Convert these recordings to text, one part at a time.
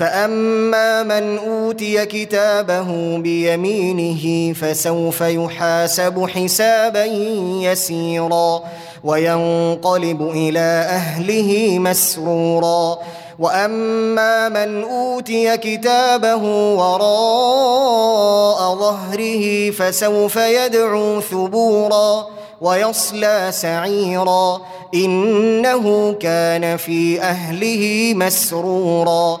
فاما من اوتي كتابه بيمينه فسوف يحاسب حسابا يسيرا وينقلب إلى اهله مسرورا واما من اوتي كتابه وراء ظهره فسوف يدعو ثبورا ويصلى سعيرا انه كان في اهله مسرورا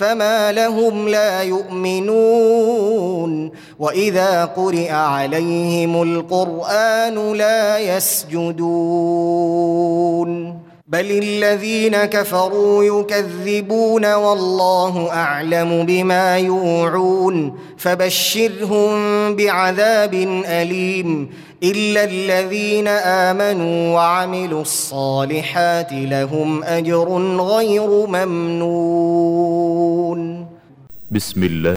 فما لهم لا يؤمنون. وإذا قرئ عليهم القرآن لا يسجدون. بل الذين كفروا يكذبون والله اعلم بما يوعون فبشرهم بعذاب اليم الا الذين امنوا وعملوا الصالحات لهم اجر غير ممنون. بسم الله